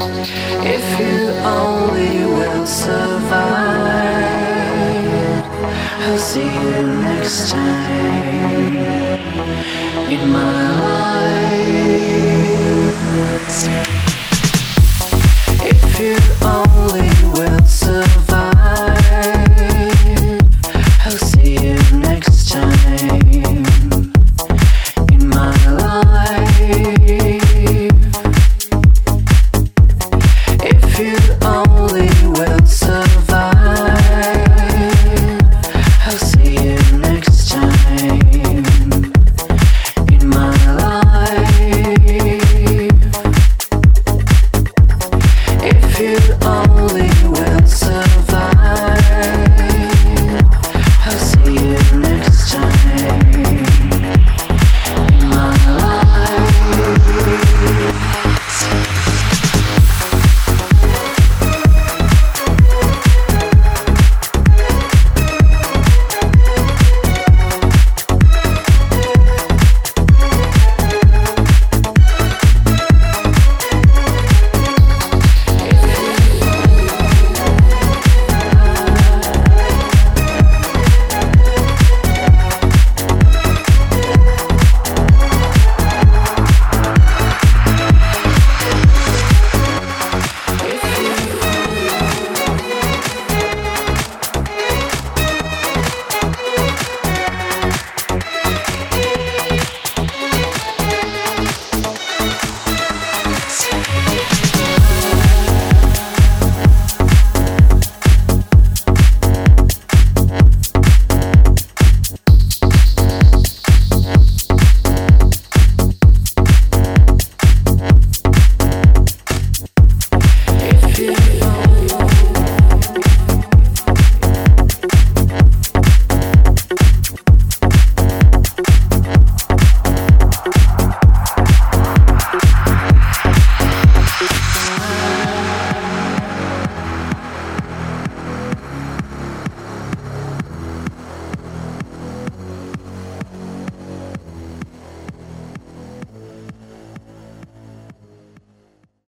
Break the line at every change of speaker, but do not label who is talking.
If you only will survive, I'll see you next time in my. If you only will survive, I'll see you next time.